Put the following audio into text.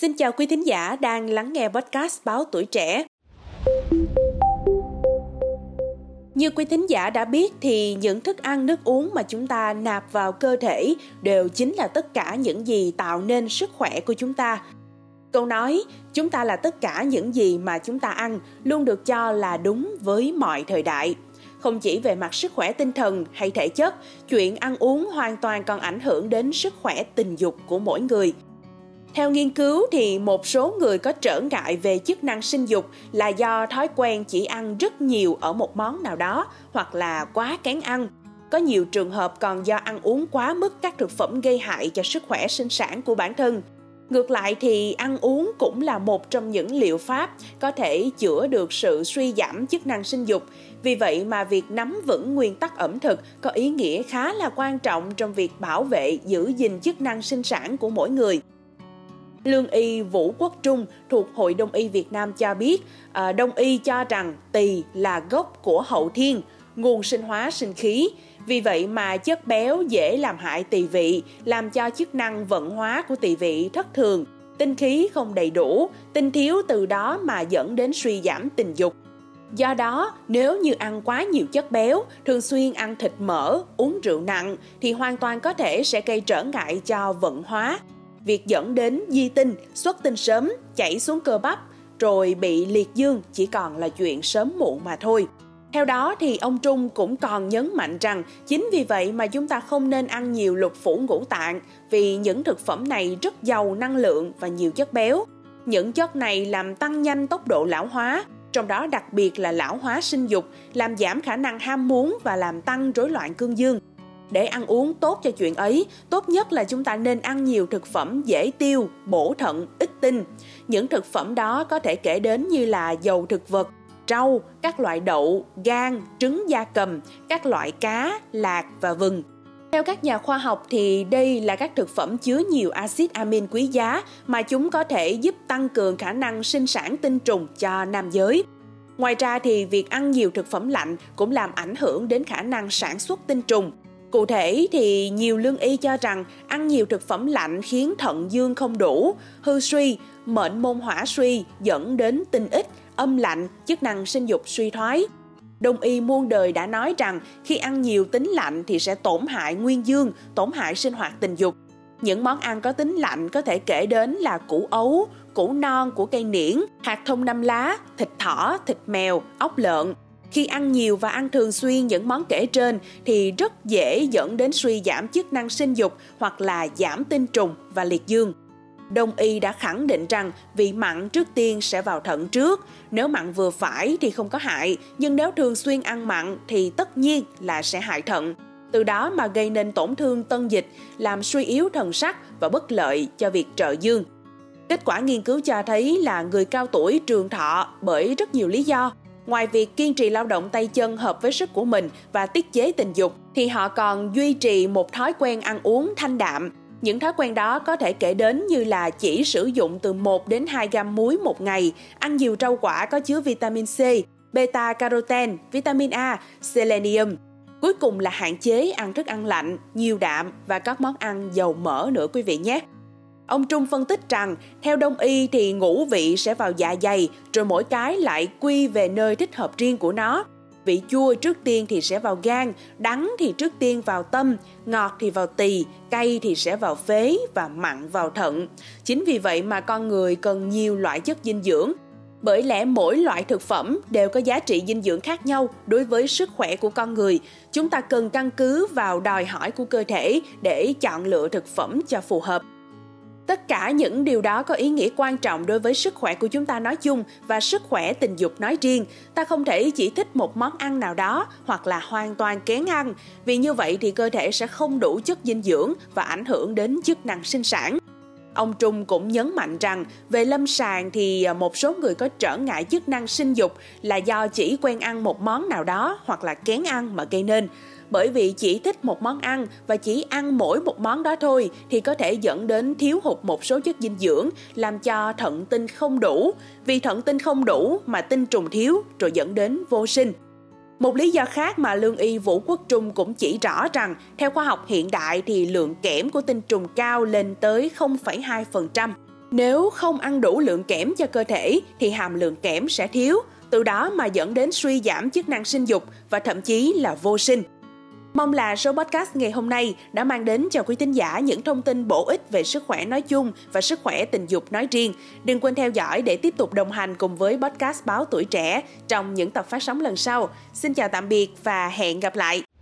Xin chào quý thính giả đang lắng nghe podcast Báo Tuổi Trẻ. Như quý thính giả đã biết thì những thức ăn nước uống mà chúng ta nạp vào cơ thể đều chính là tất cả những gì tạo nên sức khỏe của chúng ta. Câu nói chúng ta là tất cả những gì mà chúng ta ăn luôn được cho là đúng với mọi thời đại. Không chỉ về mặt sức khỏe tinh thần hay thể chất, chuyện ăn uống hoàn toàn còn ảnh hưởng đến sức khỏe tình dục của mỗi người – theo nghiên cứu thì một số người có trở ngại về chức năng sinh dục là do thói quen chỉ ăn rất nhiều ở một món nào đó hoặc là quá kén ăn. Có nhiều trường hợp còn do ăn uống quá mức các thực phẩm gây hại cho sức khỏe sinh sản của bản thân. Ngược lại thì ăn uống cũng là một trong những liệu pháp có thể chữa được sự suy giảm chức năng sinh dục. Vì vậy mà việc nắm vững nguyên tắc ẩm thực có ý nghĩa khá là quan trọng trong việc bảo vệ giữ gìn chức năng sinh sản của mỗi người. Lương y Vũ Quốc Trung thuộc Hội Đông y Việt Nam cho biết, à, Đông y cho rằng tỳ là gốc của hậu thiên, nguồn sinh hóa sinh khí. Vì vậy mà chất béo dễ làm hại tỳ vị, làm cho chức năng vận hóa của tỳ vị thất thường, tinh khí không đầy đủ, tinh thiếu từ đó mà dẫn đến suy giảm tình dục. Do đó, nếu như ăn quá nhiều chất béo, thường xuyên ăn thịt mỡ, uống rượu nặng thì hoàn toàn có thể sẽ gây trở ngại cho vận hóa, việc dẫn đến di tinh, xuất tinh sớm, chảy xuống cơ bắp, rồi bị liệt dương chỉ còn là chuyện sớm muộn mà thôi. Theo đó thì ông Trung cũng còn nhấn mạnh rằng chính vì vậy mà chúng ta không nên ăn nhiều lục phủ ngũ tạng vì những thực phẩm này rất giàu năng lượng và nhiều chất béo. Những chất này làm tăng nhanh tốc độ lão hóa, trong đó đặc biệt là lão hóa sinh dục, làm giảm khả năng ham muốn và làm tăng rối loạn cương dương để ăn uống tốt cho chuyện ấy, tốt nhất là chúng ta nên ăn nhiều thực phẩm dễ tiêu, bổ thận, ít tinh những thực phẩm đó có thể kể đến như là dầu thực vật, rau, các loại đậu, gan, trứng da cầm, các loại cá, lạc và vừng theo các nhà khoa học thì đây là các thực phẩm chứa nhiều axit amin quý giá mà chúng có thể giúp tăng cường khả năng sinh sản tinh trùng cho nam giới. Ngoài ra thì việc ăn nhiều thực phẩm lạnh cũng làm ảnh hưởng đến khả năng sản xuất tinh trùng. Cụ thể thì nhiều lương y cho rằng ăn nhiều thực phẩm lạnh khiến thận dương không đủ, hư suy, mệnh môn hỏa suy dẫn đến tinh ít, âm lạnh, chức năng sinh dục suy thoái. Đông y muôn đời đã nói rằng khi ăn nhiều tính lạnh thì sẽ tổn hại nguyên dương, tổn hại sinh hoạt tình dục. Những món ăn có tính lạnh có thể kể đến là củ ấu, củ non của cây niễn, hạt thông năm lá, thịt thỏ, thịt mèo, ốc lợn. Khi ăn nhiều và ăn thường xuyên những món kể trên thì rất dễ dẫn đến suy giảm chức năng sinh dục hoặc là giảm tinh trùng và liệt dương. Đông y đã khẳng định rằng vị mặn trước tiên sẽ vào thận trước, nếu mặn vừa phải thì không có hại, nhưng nếu thường xuyên ăn mặn thì tất nhiên là sẽ hại thận. Từ đó mà gây nên tổn thương tân dịch, làm suy yếu thần sắc và bất lợi cho việc trợ dương. Kết quả nghiên cứu cho thấy là người cao tuổi trường thọ bởi rất nhiều lý do, Ngoài việc kiên trì lao động tay chân hợp với sức của mình và tiết chế tình dục, thì họ còn duy trì một thói quen ăn uống thanh đạm. Những thói quen đó có thể kể đến như là chỉ sử dụng từ 1 đến 2 gam muối một ngày, ăn nhiều rau quả có chứa vitamin C, beta carotene, vitamin A, selenium. Cuối cùng là hạn chế ăn thức ăn lạnh, nhiều đạm và các món ăn giàu mỡ nữa quý vị nhé. Ông Trung phân tích rằng, theo đông y thì ngũ vị sẽ vào dạ dày, rồi mỗi cái lại quy về nơi thích hợp riêng của nó. Vị chua trước tiên thì sẽ vào gan, đắng thì trước tiên vào tâm, ngọt thì vào tỳ, cay thì sẽ vào phế và mặn vào thận. Chính vì vậy mà con người cần nhiều loại chất dinh dưỡng. Bởi lẽ mỗi loại thực phẩm đều có giá trị dinh dưỡng khác nhau đối với sức khỏe của con người. Chúng ta cần căn cứ vào đòi hỏi của cơ thể để chọn lựa thực phẩm cho phù hợp. Tất cả những điều đó có ý nghĩa quan trọng đối với sức khỏe của chúng ta nói chung và sức khỏe tình dục nói riêng. Ta không thể chỉ thích một món ăn nào đó hoặc là hoàn toàn kén ăn, vì như vậy thì cơ thể sẽ không đủ chất dinh dưỡng và ảnh hưởng đến chức năng sinh sản. Ông Trung cũng nhấn mạnh rằng, về lâm sàng thì à, một số người có trở ngại chức năng sinh dục là do chỉ quen ăn một món nào đó hoặc là kén ăn mà gây nên. Bởi vì chỉ thích một món ăn và chỉ ăn mỗi một món đó thôi thì có thể dẫn đến thiếu hụt một số chất dinh dưỡng, làm cho thận tinh không đủ. Vì thận tinh không đủ mà tinh trùng thiếu rồi dẫn đến vô sinh một lý do khác mà lương y Vũ Quốc Trung cũng chỉ rõ rằng theo khoa học hiện đại thì lượng kẽm của tinh trùng cao lên tới 0,2%. Nếu không ăn đủ lượng kẽm cho cơ thể thì hàm lượng kẽm sẽ thiếu, từ đó mà dẫn đến suy giảm chức năng sinh dục và thậm chí là vô sinh. Mong là số podcast ngày hôm nay đã mang đến cho quý thính giả những thông tin bổ ích về sức khỏe nói chung và sức khỏe tình dục nói riêng. Đừng quên theo dõi để tiếp tục đồng hành cùng với podcast Báo Tuổi Trẻ trong những tập phát sóng lần sau. Xin chào tạm biệt và hẹn gặp lại!